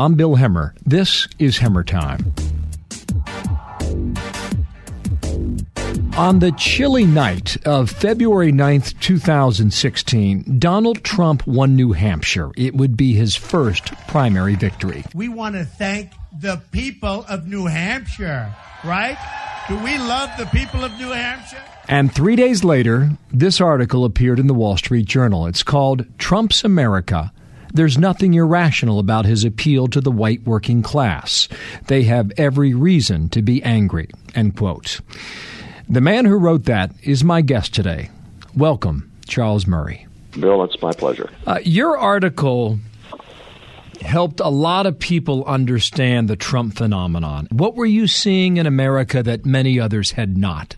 I'm Bill Hemmer. This is Hemmer Time. On the chilly night of February 9th, 2016, Donald Trump won New Hampshire. It would be his first primary victory. We want to thank the people of New Hampshire, right? Do we love the people of New Hampshire? And three days later, this article appeared in the Wall Street Journal. It's called Trump's America. There's nothing irrational about his appeal to the white working class. They have every reason to be angry. End quote. The man who wrote that is my guest today. Welcome, Charles Murray. Bill, it's my pleasure. Uh, your article helped a lot of people understand the Trump phenomenon. What were you seeing in America that many others had not?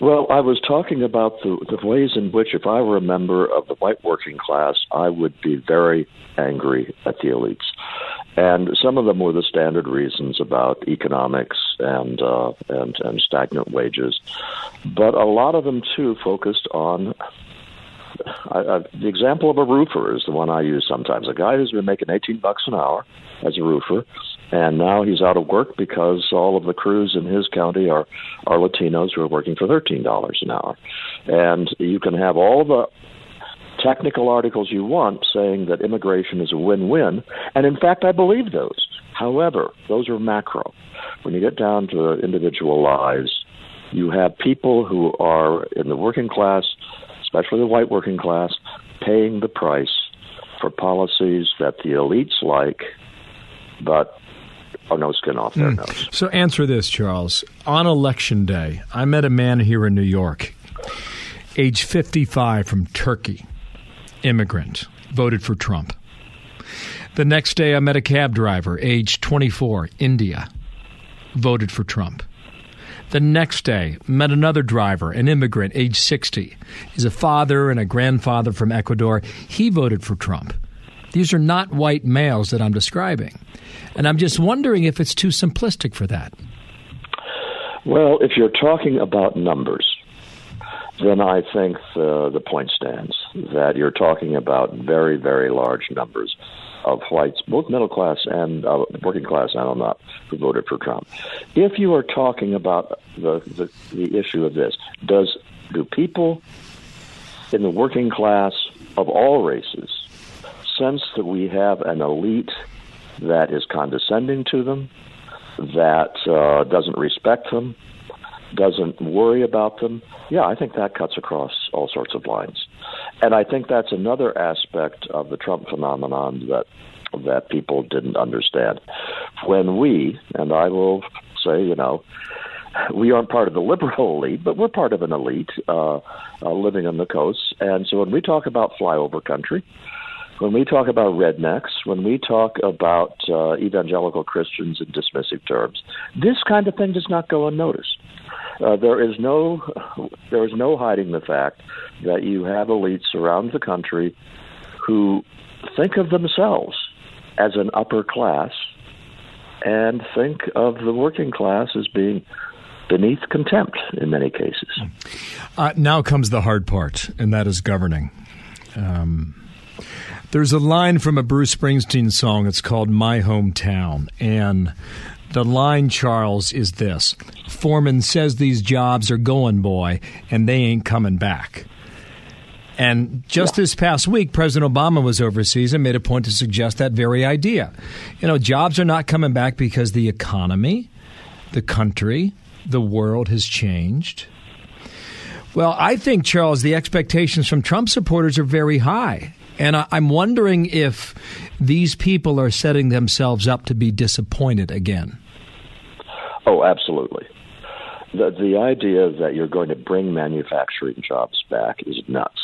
Well, I was talking about the, the ways in which, if I were a member of the white working class, I would be very angry at the elites. And some of them were the standard reasons about economics and uh, and and stagnant wages, but a lot of them too focused on. I, I, the example of a roofer is the one I use sometimes. A guy who's been making eighteen bucks an hour as a roofer, and now he's out of work because all of the crews in his county are are Latinos who are working for thirteen dollars an hour, and you can have all the technical articles you want saying that immigration is a win-win, and in fact I believe those. However, those are macro. When you get down to individual lives, you have people who are in the working class, especially the white working class, paying the price for policies that the elites like, but are no skin off their mm. nose. So answer this, Charles. On election day, I met a man here in New York, age 55 from Turkey, immigrant, voted for Trump. The next day, I met a cab driver, age 24, India, voted for Trump. The next day, met another driver, an immigrant, age 60. He's a father and a grandfather from Ecuador. He voted for Trump. These are not white males that I'm describing. And I'm just wondering if it's too simplistic for that. Well, if you're talking about numbers, then I think the, the point stands that you're talking about very, very large numbers of whites, both middle class and uh, working class, I don't know, who voted for Trump. If you are talking about the, the, the issue of this, does do people in the working class of all races sense that we have an elite that is condescending to them, that uh, doesn't respect them, doesn't worry about them, yeah, I think that cuts across all sorts of lines. And I think that's another aspect of the Trump phenomenon that that people didn't understand. When we, and I will say, you know, we aren't part of the liberal elite, but we're part of an elite uh, uh, living on the coast. And so when we talk about flyover country, when we talk about rednecks, when we talk about uh, evangelical Christians in dismissive terms, this kind of thing does not go unnoticed. Uh, there is no there is no hiding the fact that you have elites around the country who think of themselves as an upper class and think of the working class as being beneath contempt in many cases. Uh, now comes the hard part, and that is governing. Um, there's a line from a Bruce Springsteen song. It's called My Hometown. And the line, Charles, is this Foreman says these jobs are going, boy, and they ain't coming back. And just yeah. this past week, President Obama was overseas and made a point to suggest that very idea. You know, jobs are not coming back because the economy, the country, the world has changed. Well, I think, Charles, the expectations from Trump supporters are very high. And I, am wondering if these people are setting themselves up to be disappointed again. Oh, absolutely. The, the idea that you're going to bring manufacturing jobs back is nuts.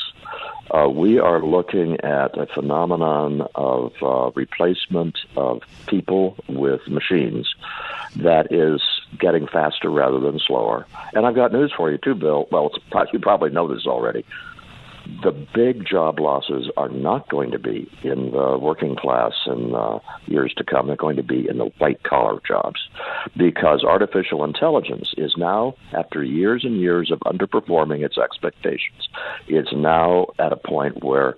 Uh, we are looking at a phenomenon of uh, replacement of people with machines that is getting faster rather than slower. And I've got news for you too, Bill. Well, you probably know this already the big job losses are not going to be in the working class in uh, years to come. They're going to be in the white collar jobs because artificial intelligence is now, after years and years of underperforming its expectations, it's now at a point where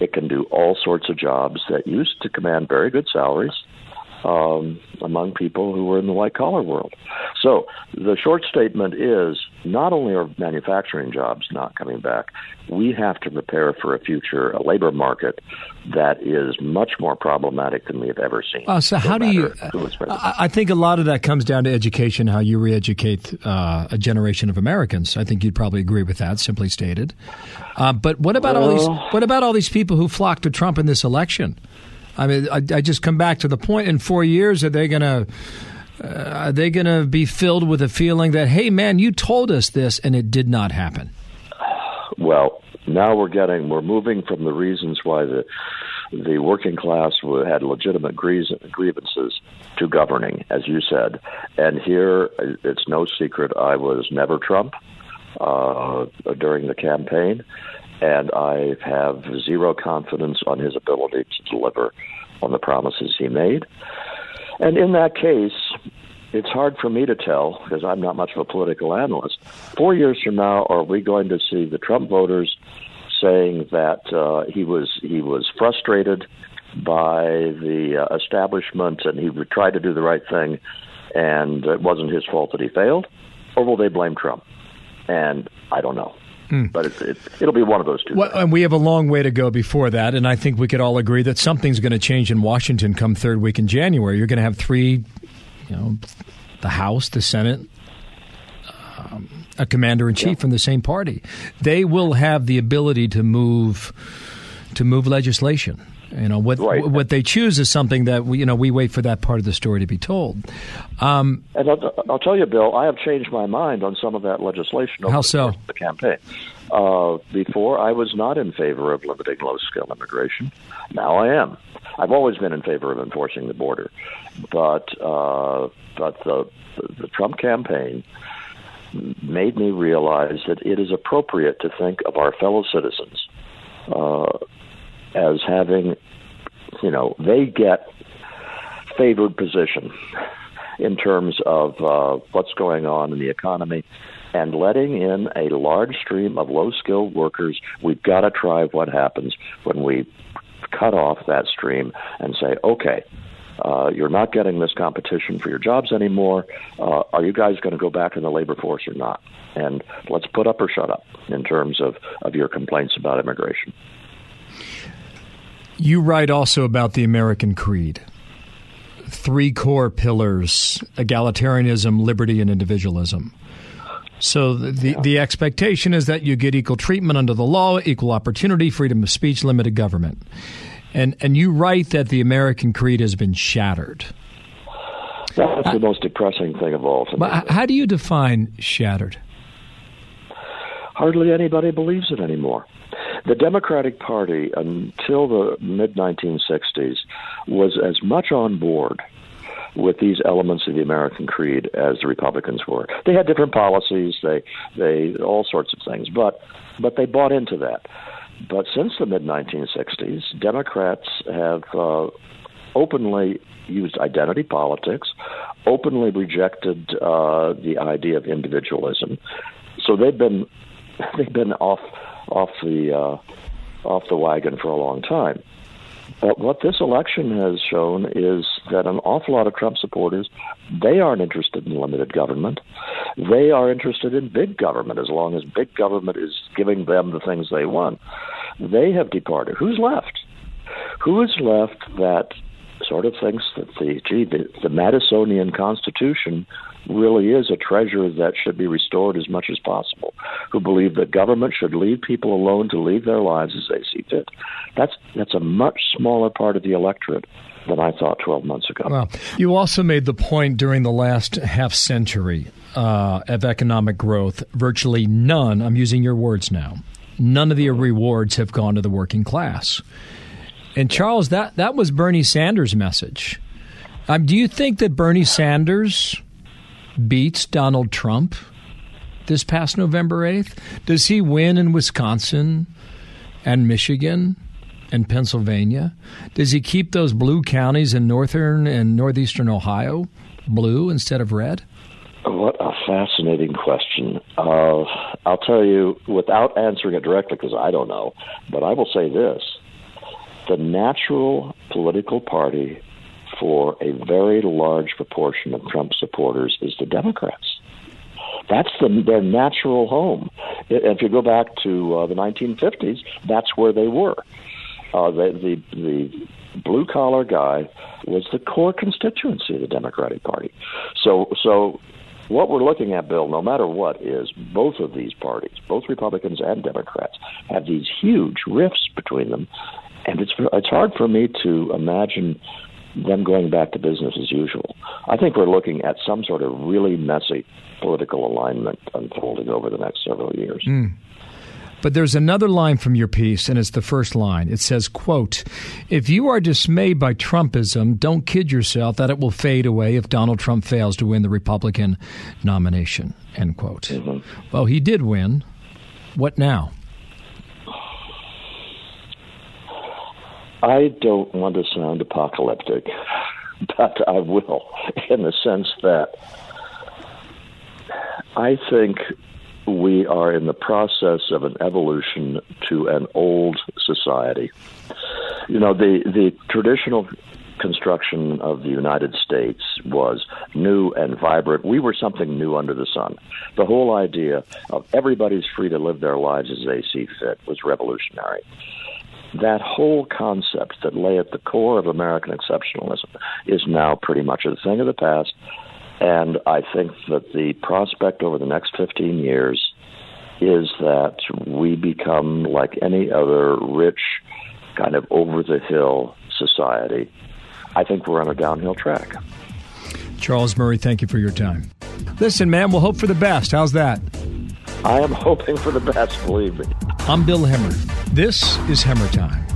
it can do all sorts of jobs that used to command very good salaries um, among people who were in the white collar world. So the short statement is not only are manufacturing jobs not coming back, we have to prepare for a future, a labor market that is much more problematic than we have ever seen. Uh, so, no how do you? I, I, think a lot of that comes down to education, how you re educate uh, a generation of Americans. I think you'd probably agree with that, simply stated. Uh, but what about well, all these? What about all these people who flocked to Trump in this election? I mean, I, I just come back to the point. In four years, are they going to? Uh, are they going to be filled with a feeling that, hey, man, you told us this and it did not happen? Well, now we're getting we're moving from the reasons why the the working class had legitimate grievances to governing, as you said. And here, it's no secret I was never Trump uh, during the campaign and I have zero confidence on his ability to deliver on the promises he made. And in that case, it's hard for me to tell because I'm not much of a political analyst. Four years from now, are we going to see the Trump voters saying that uh, he was he was frustrated by the uh, establishment and he tried to do the right thing, and it wasn't his fault that he failed, or will they blame Trump? And I don't know. Mm. But it, it, it'll be one of those two. Well, and we have a long way to go before that, and I think we could all agree that something's going to change in Washington come third week in January. You're going to have three, you know, the House, the Senate, um, a commander in chief yeah. from the same party. They will have the ability to move to move legislation. You know what right. what they choose is something that we you know we wait for that part of the story to be told. Um, and I'll, I'll, tell you, Bill, I have changed my mind on some of that legislation over how so? the campaign. Uh, before, I was not in favor of limiting low skill immigration. Now I am. I've always been in favor of enforcing the border, but uh, but the, the the Trump campaign made me realize that it is appropriate to think of our fellow citizens. Uh, as having, you know, they get favored position in terms of uh, what's going on in the economy and letting in a large stream of low skilled workers. We've got to try what happens when we cut off that stream and say, okay, uh, you're not getting this competition for your jobs anymore. Uh, are you guys going to go back in the labor force or not? And let's put up or shut up in terms of, of your complaints about immigration. You write also about the American creed. Three core pillars egalitarianism, liberty, and individualism. So the, the expectation is that you get equal treatment under the law, equal opportunity, freedom of speech, limited government. And and you write that the American creed has been shattered. That's the most depressing thing of all. But how do you define shattered? Hardly anybody believes it anymore. The Democratic Party, until the mid 1960s, was as much on board with these elements of the American creed as the Republicans were. They had different policies, they they all sorts of things, but but they bought into that. But since the mid 1960s, Democrats have uh, openly used identity politics, openly rejected uh, the idea of individualism. So they've been they've been off off the uh, off the wagon for a long time. But what this election has shown is that an awful lot of Trump supporters they aren't interested in limited government. They are interested in big government as long as big government is giving them the things they want. They have departed. Who's left? Who is left that sort of thinks that the gee the, the Madisonian Constitution really is a treasure that should be restored as much as possible, who believe that government should leave people alone to lead their lives as they see fit. That's that's a much smaller part of the electorate than I thought 12 months ago. You also made the point during the last half century uh, of economic growth, virtually none, I'm using your words now, none of the rewards have gone to the working class. And Charles, that, that was Bernie Sanders' message. Um, do you think that Bernie Sanders beats Donald Trump this past November 8th? Does he win in Wisconsin and Michigan and Pennsylvania? Does he keep those blue counties in northern and northeastern Ohio blue instead of red? What a fascinating question. Uh, I'll tell you without answering it directly because I don't know, but I will say this the natural political party for a very large proportion of Trump supporters is the Democrats. That's the, their natural home. If you go back to uh, the 1950s, that's where they were. Uh, the, the, the blue collar guy was the core constituency of the Democratic Party. So, so what we're looking at, Bill, no matter what, is both of these parties, both Republicans and Democrats, have these huge rifts between them, and it's it's hard for me to imagine them going back to business as usual. I think we're looking at some sort of really messy political alignment unfolding over the next several years. Mm. But there's another line from your piece, and it's the first line. It says, quote, If you are dismayed by Trumpism, don't kid yourself that it will fade away if Donald Trump fails to win the Republican nomination, end quote. Mm-hmm. Well, he did win. What now? I don't want to sound apocalyptic, but I will, in the sense that I think we are in the process of an evolution to an old society. You know, the, the traditional construction of the United States was new and vibrant. We were something new under the sun. The whole idea of everybody's free to live their lives as they see fit was revolutionary. That whole concept that lay at the core of American exceptionalism is now pretty much a thing of the past and I think that the prospect over the next 15 years is that we become like any other rich, kind of over the hill society. I think we're on a downhill track. Charles Murray, thank you for your time. Listen, man, we'll hope for the best. How's that? I am hoping for the best, believe me. I'm Bill Hemmer. This is Hemmer Time.